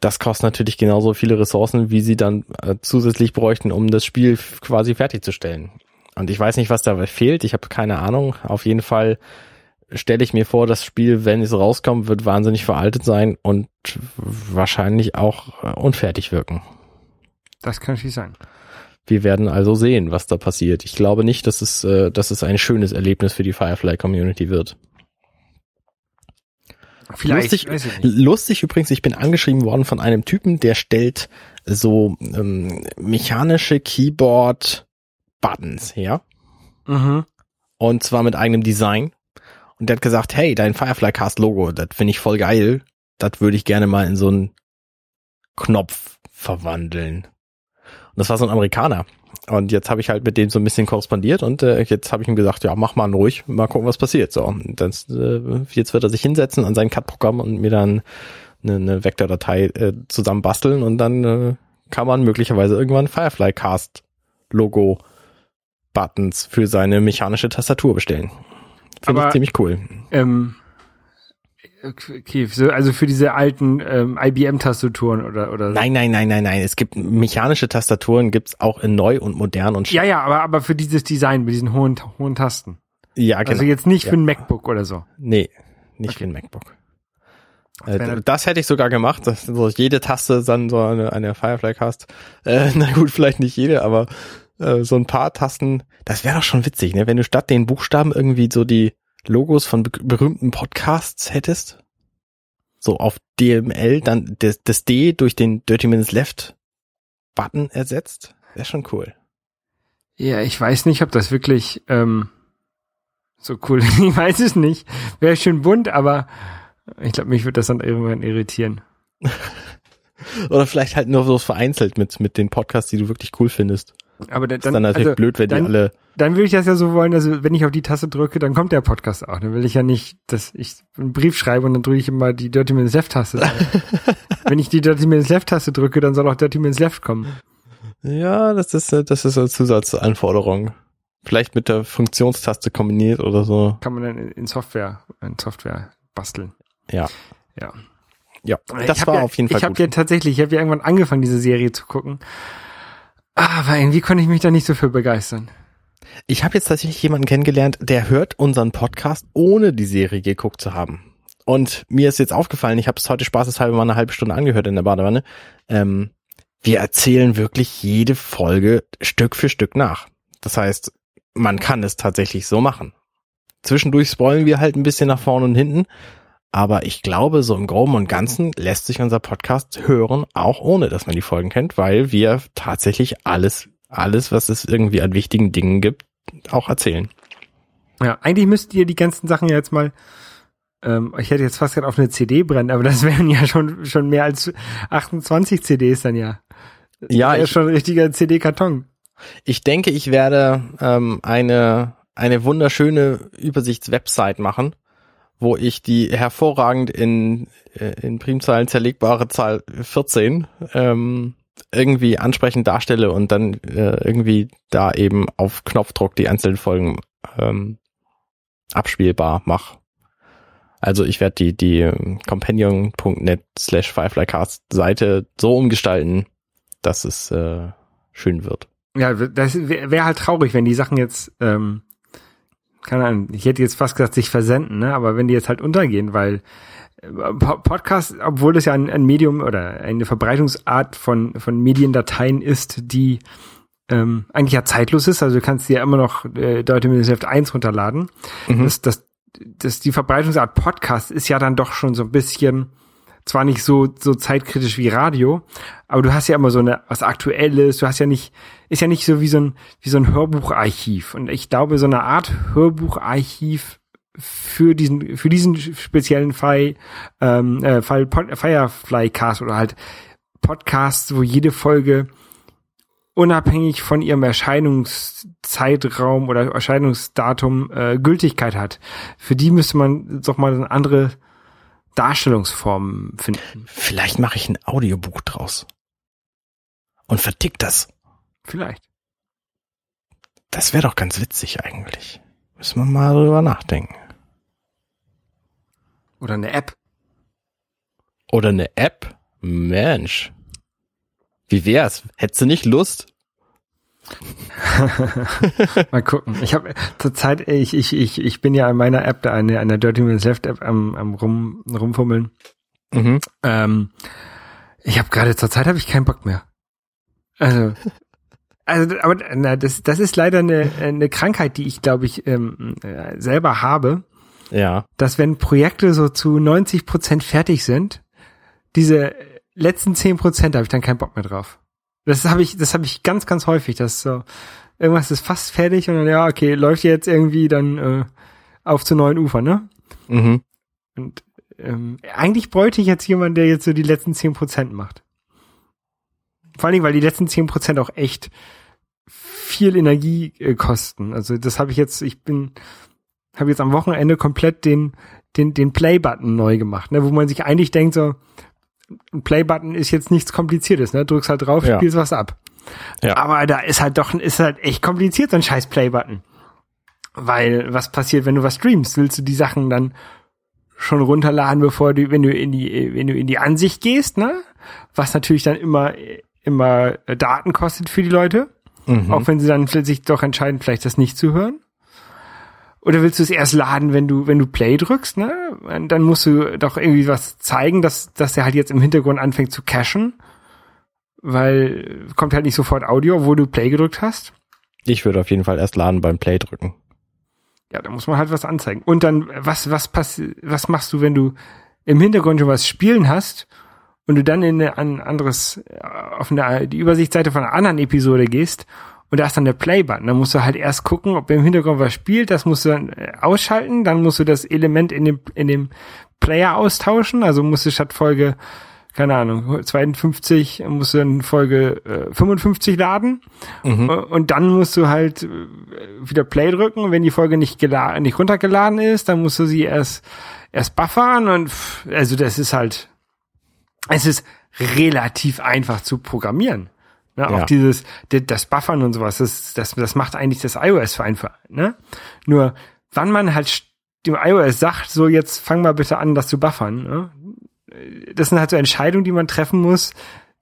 das kostet natürlich genauso viele Ressourcen, wie sie dann äh, zusätzlich bräuchten, um das Spiel quasi fertigzustellen. Und ich weiß nicht, was dabei fehlt, ich habe keine Ahnung. Auf jeden Fall stelle ich mir vor, das Spiel, wenn es rauskommt, wird wahnsinnig veraltet sein und wahrscheinlich auch äh, unfertig wirken. Das kann natürlich sein. Wir werden also sehen, was da passiert. Ich glaube nicht, dass es, äh, dass es ein schönes Erlebnis für die Firefly Community wird. Vielleicht, lustig, lustig übrigens, ich bin angeschrieben worden von einem Typen, der stellt so ähm, mechanische Keyboard-Buttons her. Mhm. Und zwar mit eigenem Design. Und der hat gesagt, hey, dein Firefly Cast Logo, das finde ich voll geil. Das würde ich gerne mal in so einen Knopf verwandeln. Und das war so ein Amerikaner. Und jetzt habe ich halt mit dem so ein bisschen korrespondiert und äh, jetzt habe ich ihm gesagt, ja, mach mal ruhig, mal gucken, was passiert. So, und das, äh, jetzt wird er sich hinsetzen an sein Cut-Programm und mir dann eine, eine Vektordatei äh, zusammenbasteln und dann äh, kann man möglicherweise irgendwann Firefly Cast Logo Buttons für seine mechanische Tastatur bestellen. Finde ich ziemlich cool. Ähm, okay, so, also für diese alten ähm, IBM-Tastaturen oder oder. Nein, nein, nein, nein, nein. Es gibt mechanische Tastaturen, gibt's auch in neu und modern und Ja, ja, aber aber für dieses Design mit diesen hohen hohen Tasten. ja genau. Also jetzt nicht Ja. für ein MacBook oder so. Nee, nicht für ein MacBook. Das Äh, das hätte ich sogar gemacht, dass so jede Taste dann so eine, eine Firefly hast. Äh, *laughs* na gut, vielleicht nicht jede, aber äh, so ein paar Tasten, das wäre doch schon witzig, ne? Wenn du statt den Buchstaben irgendwie so die Logos von be berühmten Podcasts hättest. So auf DML dann das, das D durch den Dirty Minutes Left Button ersetzt. Wäre schon cool. Ja, ich weiß nicht, ob das wirklich ähm, so cool *laughs* ist. Ich weiß es nicht. Wäre schön bunt, aber ich glaube, mich wird das dann irgendwann irritieren. *laughs* Oder vielleicht halt nur so vereinzelt mit, mit den Podcasts, die du wirklich cool findest. Aber dann, Ist dann natürlich also, blöd, wenn dann, die alle. Dann würde ich das ja so wollen, also wenn ich auf die Taste drücke, dann kommt der Podcast auch. Dann will ich ja nicht, dass ich einen Brief schreibe und dann drücke ich immer die Dirty Minutes Left Taste. *laughs* wenn ich die Dirty Minutes Left Taste drücke, dann soll auch Dirty Minutes Left kommen. Ja, das ist, das ist eine Zusatzanforderung. Vielleicht mit der Funktionstaste kombiniert oder so. Kann man dann in, Software, in Software basteln. Ja. Ja. Ja, das war ja, auf jeden Fall Ich habe ja tatsächlich, ich habe ja irgendwann angefangen, diese Serie zu gucken. Aber irgendwie konnte ich mich da nicht so für begeistern. Ich habe jetzt tatsächlich jemanden kennengelernt, der hört unseren Podcast, ohne die Serie geguckt zu haben. Und mir ist jetzt aufgefallen, ich habe es heute spaßeshalber mal eine halbe Stunde angehört in der Badewanne. Ähm, wir erzählen wirklich jede Folge Stück für Stück nach. Das heißt, man kann es tatsächlich so machen. Zwischendurch spoilen wir halt ein bisschen nach vorne und hinten. Aber ich glaube, so im Groben und Ganzen lässt sich unser Podcast hören, auch ohne dass man die Folgen kennt, weil wir tatsächlich alles, alles, was es irgendwie an wichtigen Dingen gibt, auch erzählen. Ja, eigentlich müsst ihr die ganzen Sachen ja jetzt mal, ähm, ich hätte jetzt fast gerade auf eine CD brennen, aber das *laughs* wären ja schon, schon mehr als 28 CDs dann ja. Ja, ja ich, schon ein richtiger CD-Karton. ich denke, ich werde ähm, eine, eine wunderschöne Übersichtswebsite machen, wo ich die hervorragend in, äh, in Primzahlen zerlegbare Zahl 14 ähm, irgendwie ansprechend darstelle und dann äh, irgendwie da eben auf Knopfdruck die einzelnen Folgen ähm, abspielbar mache. Also ich werde die, die ähm, companion.net slash fireflycast Seite so umgestalten, dass es äh, schön wird. Ja, das wäre wär halt traurig, wenn die Sachen jetzt, ähm, keine Ahnung, ich hätte jetzt fast gesagt, sich versenden, ne? aber wenn die jetzt halt untergehen, weil äh, Po- Podcast, obwohl das ja ein, ein Medium oder eine Verbreitungsart von, von Mediendateien ist, die ähm, eigentlich ja zeitlos ist, also du kannst dir ja immer noch äh, Deutsche Minusheft 1 runterladen. Mhm. Das, das, das, die Verbreitungsart Podcast ist ja dann doch schon so ein bisschen, zwar nicht so, so zeitkritisch wie Radio, aber du hast ja immer so eine, was Aktuelles, du hast ja nicht, ist ja nicht so wie so ein, wie so ein Hörbucharchiv. Und ich glaube, so eine Art Hörbucharchiv für diesen, für diesen speziellen Fall, ähm, äh, Fall Pod, Firefly Cast oder halt Podcasts, wo jede Folge unabhängig von ihrem Erscheinungszeitraum oder Erscheinungsdatum äh, Gültigkeit hat. Für die müsste man doch mal eine andere Darstellungsform finden. Vielleicht mache ich ein Audiobuch draus. Und vertick das. Vielleicht. Das wäre doch ganz witzig eigentlich. Müssen wir mal drüber nachdenken. Oder eine App. Oder eine App? Mensch. Wie wär's? Hättest du nicht Lust? *laughs* Mal gucken. Ich habe zurzeit, ich, ich, ich, ich bin ja an meiner App, da eine, an der Dirty Minutes Left App am, am rum, rumfummeln. Mhm. Ähm, ich habe gerade zurzeit habe ich keinen Bock mehr. Also, also, aber na, das, das ist leider eine, eine Krankheit, die ich glaube ich ähm, äh, selber habe, Ja. dass wenn Projekte so zu 90 Prozent fertig sind, diese letzten 10 Prozent habe ich dann keinen Bock mehr drauf. Das habe ich, das habe ich ganz, ganz häufig, dass so irgendwas ist fast fertig und dann ja okay läuft jetzt irgendwie dann äh, auf zu neuen Ufern, ne? Mhm. Und ähm, eigentlich bräuchte ich jetzt jemanden, der jetzt so die letzten 10% macht. Vor allen Dingen, weil die letzten 10% auch echt viel Energie äh, kosten. Also das habe ich jetzt, ich bin, habe jetzt am Wochenende komplett den, den, den Play-Button neu gemacht, ne, wo man sich eigentlich denkt, so, ein Play-Button ist jetzt nichts Kompliziertes, ne? Drückst halt drauf, Ja. spielst was ab. Ja. Aber da ist halt doch, ist halt echt kompliziert, so ein scheiß Play-Button. Weil, was passiert, wenn du was streamst? Willst du die Sachen dann schon runterladen, bevor du, wenn du in die, wenn du in die Ansicht gehst, ne? Was natürlich dann immer, immer Daten kostet für die Leute. Mhm. Auch wenn sie dann sich doch entscheiden, vielleicht das nicht zu hören. Oder willst du es erst laden, wenn du, wenn du Play drückst, ne? Und dann musst du doch irgendwie was zeigen, dass, dass der halt jetzt im Hintergrund anfängt zu cachen. Weil kommt halt nicht sofort Audio, obwohl du Play gedrückt hast. Ich würde auf jeden Fall erst laden beim Play drücken. Ja, da muss man halt was anzeigen. Und dann, was, was pass, was machst du, wenn du im Hintergrund schon was spielen hast und du dann in eine, ein anderes, auf eine, die Übersichtsseite von einer anderen Episode gehst und da ist dann der Play-Button. Dann musst du halt erst gucken, ob im Hintergrund was spielt, das musst du dann äh, ausschalten, dann musst du das Element in dem, in dem Player austauschen, also musst du statt Folge keine Ahnung, 52 musst du dann Folge äh, 55 laden Mhm. Äh, und dann musst du halt äh, wieder Play drücken wenn die Folge nicht, gela nicht runtergeladen ist, dann musst du sie erst erst buffern und pff, also das ist halt es ist relativ einfach zu programmieren. Ne, Ja. Auch dieses, das Buffern und sowas, das, das, das macht eigentlich das iOS für einfach, ne? Nur, wann man halt dem iOS sagt, so jetzt fang mal bitte an, das zu buffern, ne? Das sind halt so Entscheidungen, die man treffen muss,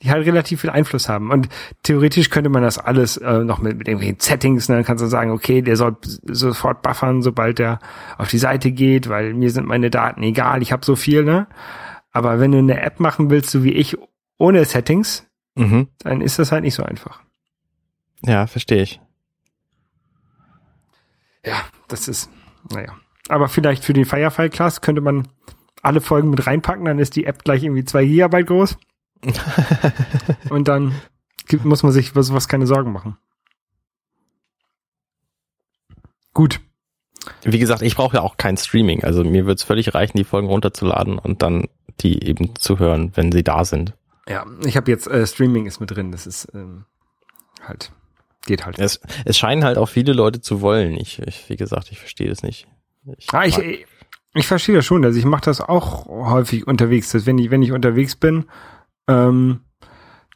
die halt relativ viel Einfluss haben. Und theoretisch könnte man das alles äh, noch mit, mit irgendwelchen Settings, ne? dann kannst du sagen, okay, der soll sofort buffern, sobald der auf die Seite geht, weil mir sind meine Daten egal, ich habe so viel, ne? Aber wenn du eine App machen willst, so wie ich, ohne Settings, Mhm. dann ist das halt nicht so einfach. Ja, verstehe ich. Ja, das ist, naja. Aber vielleicht für den Firefly Class könnte man alle Folgen mit reinpacken, dann ist die App gleich irgendwie zwei Gigabyte groß. *laughs* Und dann gibt, muss man sich über sowas keine Sorgen machen. Gut. Wie gesagt, ich brauche ja auch kein Streaming. Also mir wird es völlig reichen, die Folgen runterzuladen und dann die eben zu hören, wenn sie da sind. Ja, ich habe jetzt äh, Streaming ist mit drin. Das ist ähm, halt geht halt. Es, es scheinen halt auch viele Leute zu wollen. Ich, ich wie gesagt, ich verstehe das nicht. Ich, Ah, ich, ich, ich verstehe das schon. Also ich mache das auch häufig unterwegs, dass wenn ich, wenn ich unterwegs bin, ähm,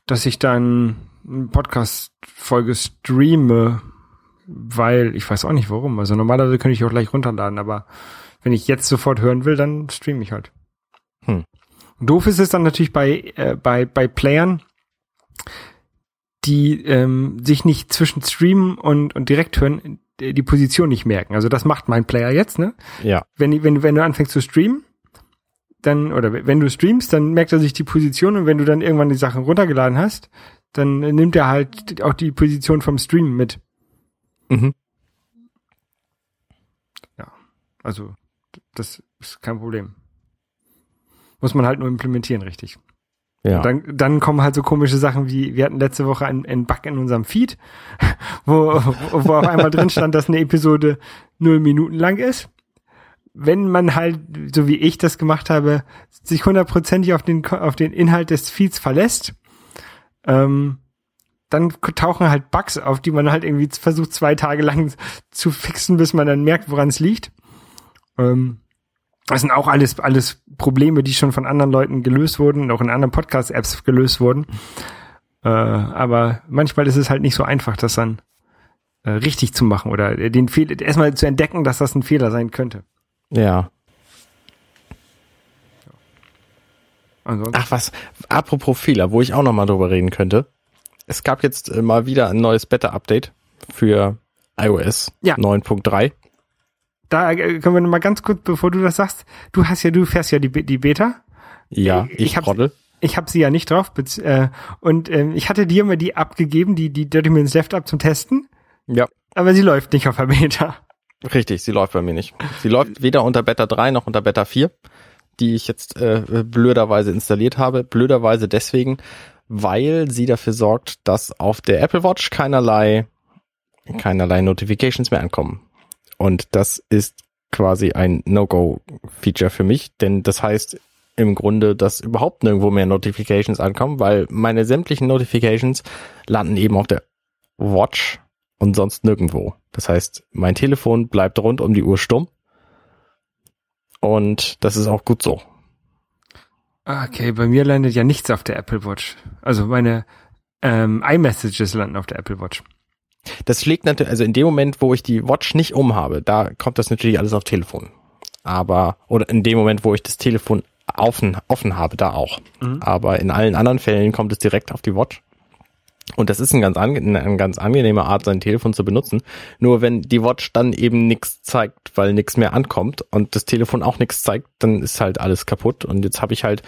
dass ich dann eine Podcast-Folge streame, weil ich weiß auch nicht warum. Also normalerweise könnte ich auch gleich runterladen, aber wenn ich jetzt sofort hören will, dann streame ich halt. Hm. Doof ist es dann natürlich bei, äh, bei, bei Playern, die ähm, sich nicht zwischen Streamen und, und direkt hören, äh, die Position nicht merken. Also das macht mein Player jetzt, ne? ja, wenn, wenn, wenn du anfängst zu streamen, dann, oder wenn du streamst, dann merkt er sich die Position und wenn du dann irgendwann die Sachen runtergeladen hast, dann nimmt er halt auch die Position vom Stream mit. mhm. Also, das ist kein Problem. Muss man halt nur implementieren, richtig. ja. Dann, dann kommen halt so komische Sachen wie, wir hatten letzte Woche einen, einen Bug in unserem Feed, *laughs* wo, wo auf einmal drin stand, dass eine Episode null Minuten lang ist. Wenn man halt, so wie ich das gemacht habe, sich hundertprozentig auf den, auf den Inhalt des Feeds verlässt, ähm, dann tauchen halt Bugs auf, die man halt irgendwie versucht, zwei Tage lang zu fixen, bis man dann merkt, woran es liegt. Ähm, das sind auch alles, alles Probleme, die schon von anderen Leuten gelöst wurden, auch in anderen Podcast-Apps gelöst wurden. Äh, aber manchmal ist es halt nicht so einfach, das dann äh, richtig zu machen oder den Fehler, erstmal zu entdecken, dass das ein Fehler sein könnte. ja. Ansonsten, Ach was, apropos Fehler, wo ich auch nochmal drüber reden könnte. Es gab jetzt äh, mal wieder ein neues Beta-Update für iOS Ja. 9.3. da äh, können wir noch mal ganz kurz, bevor du das sagst, du hast ja, du fährst ja die, die Beta. Ja, Ich ich, hab- Trottel. Ich habe sie ja nicht drauf. Äh, und ähm, ich hatte dir mal die abgegeben, die, die Dirty Minutes Left Up zum Testen, Ja, aber sie läuft nicht auf der Beta. richtig, sie läuft bei mir nicht. Sie läuft weder unter Beta 3 noch unter Beta 4, die ich jetzt äh, blöderweise installiert habe. Blöderweise deswegen, weil sie dafür sorgt, dass auf der Apple Watch keinerlei keinerlei Notifications mehr ankommen. Und das ist quasi ein No-Go-Feature für mich, denn das heißt im Grunde, dass überhaupt nirgendwo mehr Notifications ankommen, weil meine sämtlichen Notifications landen eben auf der Watch und sonst nirgendwo. Das heißt, mein Telefon bleibt rund um die Uhr stumm. Und das ist auch gut so. Okay, bei mir landet ja nichts auf der Apple Watch. Also meine ähm, iMessages landen auf der Apple Watch. Das schlägt natürlich, also in dem Moment, wo ich die Watch nicht umhabe, da kommt das natürlich alles auf Telefon. Aber, oder in dem Moment, wo ich das Telefon offen, offen habe, da auch. Aber in allen anderen Fällen kommt es direkt auf die Watch. Und das ist ein ganz eine ganz angenehme Art, sein Telefon zu benutzen. Nur wenn die Watch dann eben nichts zeigt, weil nichts mehr ankommt und das Telefon auch nichts zeigt, dann ist halt alles kaputt. Und jetzt habe ich halt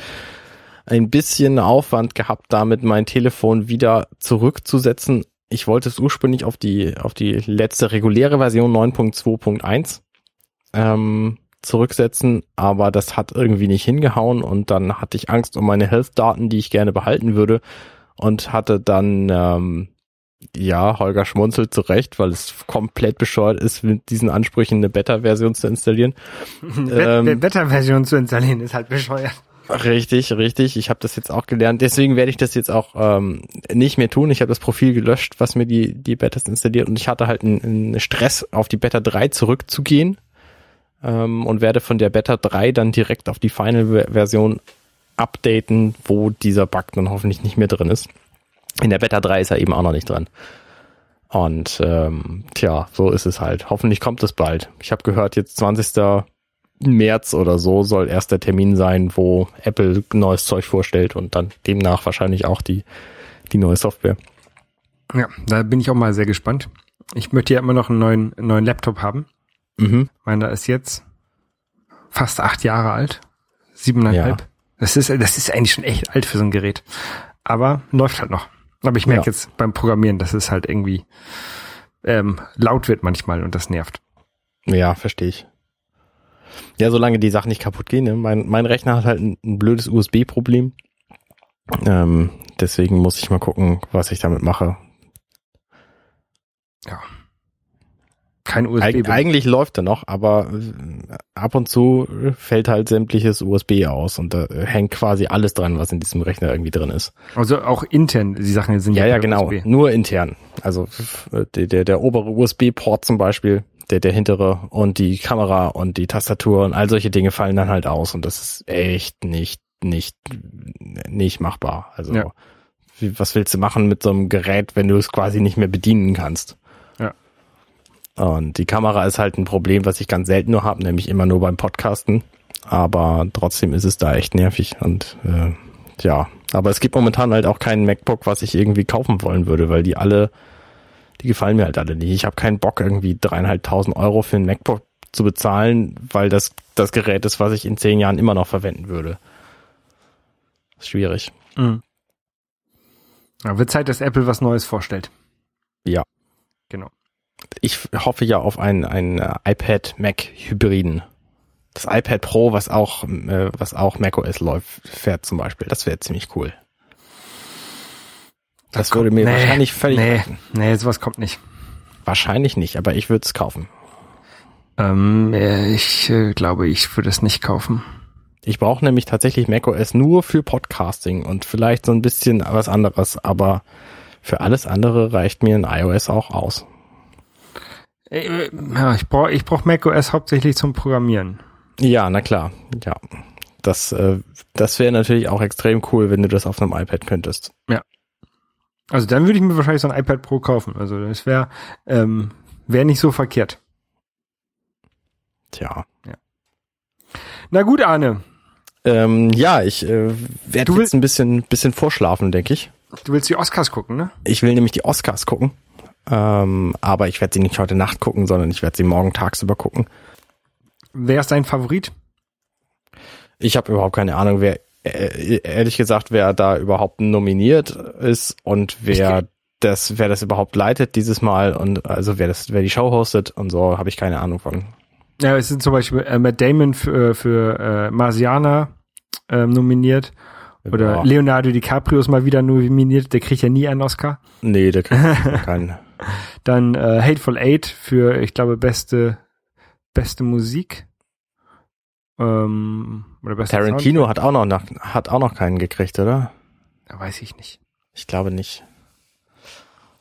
ein bisschen Aufwand gehabt, damit mein Telefon wieder zurückzusetzen. Ich wollte es ursprünglich auf die, auf die letzte reguläre Version 9.2.1 ähm, zurücksetzen, aber das hat irgendwie nicht hingehauen und dann hatte ich Angst um meine Health-Daten, die ich gerne behalten würde und hatte dann, ähm, ja, Holger schmunzelt zurecht, weil es komplett bescheuert ist, mit diesen Ansprüchen eine Beta-Version zu installieren. *laughs* Wet- Ähm, Wetterversion zu installieren ist halt bescheuert. Richtig, richtig. Ich habe das jetzt auch gelernt. Deswegen werde ich das jetzt auch ähm, nicht mehr tun. Ich habe das Profil gelöscht, was mir die, die Betas installiert. Und ich hatte halt einen, einen Stress, auf die Beta 3 zurückzugehen. Ähm, und werde von der Beta 3 dann direkt auf die Final-Version updaten, wo dieser Bug dann hoffentlich nicht mehr drin ist. In der Beta 3 ist er eben auch noch nicht drin. Und ähm, tja, so ist es halt. Hoffentlich kommt es bald. Ich habe gehört, jetzt 20. März oder so soll erst der Termin sein, wo Apple neues Zeug vorstellt und dann demnach wahrscheinlich auch die, die neue Software. Ja, da bin ich auch mal sehr gespannt. Ich möchte ja immer noch einen neuen, neuen Laptop haben. Mhm. Meiner ist jetzt fast acht Jahre alt. Siebeneinhalb. Ja. Das ist, das ist eigentlich schon echt alt für so ein Gerät. Aber läuft halt noch. Aber ich merke Ja. jetzt beim Programmieren, dass es halt irgendwie ähm, laut wird manchmal und das nervt. Ja, verstehe ich. Ja, solange die Sachen nicht kaputt gehen. Ne? Mein, mein Rechner hat halt ein, ein blödes USB-Problem. Ähm, deswegen muss ich mal gucken, was ich damit mache. Kein USB. Eig eigentlich läuft er noch, aber äh, ab und zu fällt halt sämtliches USB aus und da äh, hängt quasi alles dran, was in diesem Rechner irgendwie drin ist. also auch intern, die Sachen sind Ja, ja, per genau. USB. Nur intern. Also der, der, der obere USB-Port zum Beispiel, der, der hintere und die Kamera und die Tastatur und all solche Dinge fallen dann halt aus und das ist echt nicht, nicht, nicht machbar. Also Ja. wie, was willst du machen mit so einem Gerät, wenn du es quasi nicht mehr bedienen kannst? Ja. Und die Kamera ist halt ein Problem, was ich ganz selten nur habe, nämlich immer nur beim Podcasten. Aber trotzdem ist es da echt nervig und äh, ja, aber es gibt momentan halt auch keinen MacBook, was ich irgendwie kaufen wollen würde, weil die alle, die gefallen mir halt alle nicht. Ich habe keinen Bock, irgendwie dreieinhalbtausend Euro für ein MacBook zu bezahlen, weil das das Gerät ist, was ich in zehn Jahren immer noch verwenden würde. Ist schwierig. Mhm. Ja, wird Zeit, dass Apple was Neues vorstellt. Ja. Genau. Ich hoffe ja auf einen, einen äh, iPad Mac Hybriden. Das iPad Pro, was auch, äh, was auch macOS läuft, fährt zum Beispiel. Das wäre ziemlich cool. Das würde mir Nee, wahrscheinlich völlig Nee, reichen. nee, sowas kommt nicht. Wahrscheinlich nicht, aber ich würde es kaufen. Ähm, äh, ich äh, glaube, ich würde es nicht kaufen. Ich brauche nämlich tatsächlich macOS nur für Podcasting und vielleicht so ein bisschen was anderes, aber für alles andere reicht mir ein iOS auch aus. Äh, ja, ich brauche ich brauch macOS hauptsächlich zum Programmieren. Ja, na klar, ja. Das, äh, das wäre natürlich auch extrem cool, wenn du das auf einem iPad könntest. Also dann würde ich mir wahrscheinlich so ein iPad Pro kaufen. Also das wäre ähm, wäre nicht so verkehrt. Tja. Na gut, Arne, Ähm, ja, ich äh, werde jetzt ein bisschen, bisschen vorschlafen, denke ich. du willst die Oscars gucken, ne? Ich will nämlich die Oscars gucken. Ähm, aber ich werde sie nicht heute Nacht gucken, sondern ich werde sie morgen tagsüber gucken. Wer ist dein Favorit? Ich habe überhaupt keine Ahnung, wer ehrlich gesagt, wer da überhaupt nominiert ist und wer das, wer das überhaupt leitet dieses Mal und also wer das, wer die Show hostet und so, habe ich keine Ahnung von. Ja, es sind zum Beispiel äh, Matt Damon für, für äh, Marsianer ähm, nominiert. Oder Ja. Leonardo DiCaprio ist mal wieder nominiert, der kriegt ja nie einen Oscar. Nee, der kriegt *laughs* keinen. Dann äh, Hateful Eight für, ich glaube, beste, beste Musik. Ähm, Tarantino hat auch noch nach, hat auch noch keinen gekriegt, oder? Soundtrack? Weiß ich nicht. Ich glaube nicht.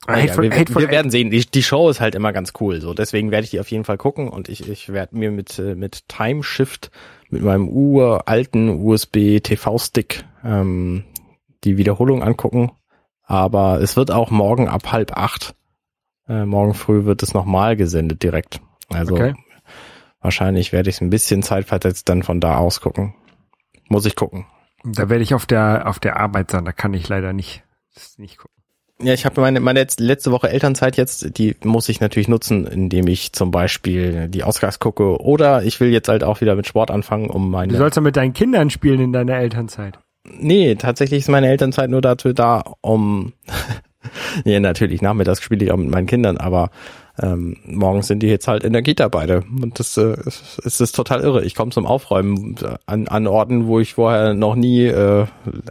Ah, Hateful, wir, wir werden sehen. Die, die Show ist halt immer ganz cool. So, deswegen werde ich die auf jeden Fall gucken und ich, ich werde mir mit äh, mit Time Shift mit meinem uralten USB TV Stick ähm, die Wiederholung angucken. Aber es wird auch morgen ab halb acht. Äh, morgen früh wird es nochmal gesendet direkt. Also Okay. Wahrscheinlich werde ich es ein bisschen zeitversetzt dann von da aus gucken. Muss ich gucken. da werde ich auf der, auf der Arbeit sein, da kann ich leider nicht, nicht gucken. Ja, ich habe meine, meine letz- letzte Woche Elternzeit jetzt, die muss ich natürlich nutzen, indem ich zum Beispiel die Oscars gucke oder ich will jetzt halt auch wieder mit Sport anfangen, um Du meine... sollst ja mit deinen Kindern spielen in deiner Elternzeit. Nee, tatsächlich ist meine Elternzeit nur dazu da, um... *laughs* ja, natürlich, nachmittags spiele ich auch mit meinen Kindern, aber ähm, morgens sind die jetzt halt in der Kita beide. Und das, äh, es ist total irre. Ich komme zum Aufräumen an, an Orten, wo ich vorher noch nie... Äh,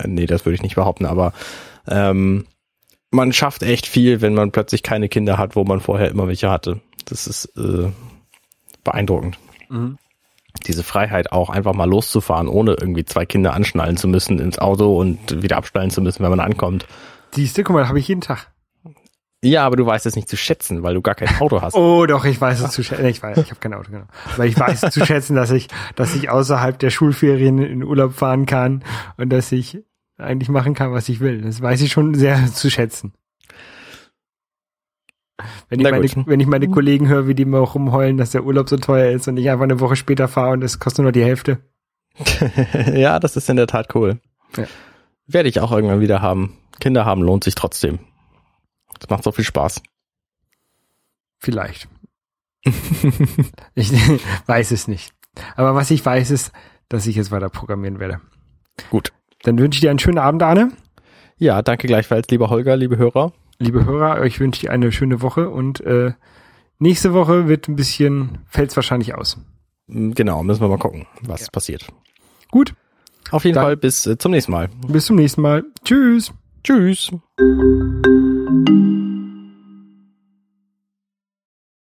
nee, das würde ich nicht behaupten, aber... Ähm, man schafft echt viel, wenn man plötzlich keine Kinder hat, wo man vorher immer welche hatte. Das ist äh, beeindruckend. Mhm. diese Freiheit auch einfach mal loszufahren, ohne irgendwie zwei Kinder anschnallen zu müssen ins Auto und wieder abschnallen zu müssen, wenn man ankommt. Siehst du, guck mal, habe ich jeden Tag. Ja, aber du weißt es nicht zu schätzen, weil du gar kein Auto hast. Oh, doch, ich weiß es zu schätzen. Ich weiß, ich habe kein Auto, genau. Aber ich weiß zu schätzen, dass ich, dass ich außerhalb der Schulferien in Urlaub fahren kann und dass ich eigentlich machen kann, was ich will. Das weiß ich schon sehr zu schätzen. Wenn ich, meine, wenn ich meine Kollegen höre, wie die mal rumheulen, dass der Urlaub so teuer ist und ich einfach eine Woche später fahre und es kostet nur die Hälfte. *laughs* ja, das ist in der Tat cool. Ja. Werde ich auch irgendwann wieder haben. Kinder haben lohnt sich trotzdem. Das macht so viel Spaß. Vielleicht. *laughs* ich *laughs* weiß es nicht. Aber was ich weiß ist, dass ich jetzt weiter programmieren werde. Gut. Dann wünsche ich dir einen schönen Abend, Arne. Ja, danke gleichfalls, lieber Holger, liebe Hörer. Liebe Hörer, euch wünsche ich eine schöne Woche und äh, nächste Woche wird ein bisschen, fällt's wahrscheinlich aus. Genau, müssen wir mal gucken, was Ja. passiert. Gut, Auf jeden Dann- Fall bis äh, zum nächsten Mal. bis zum nächsten Mal. Tschüss. Tschüss. thank you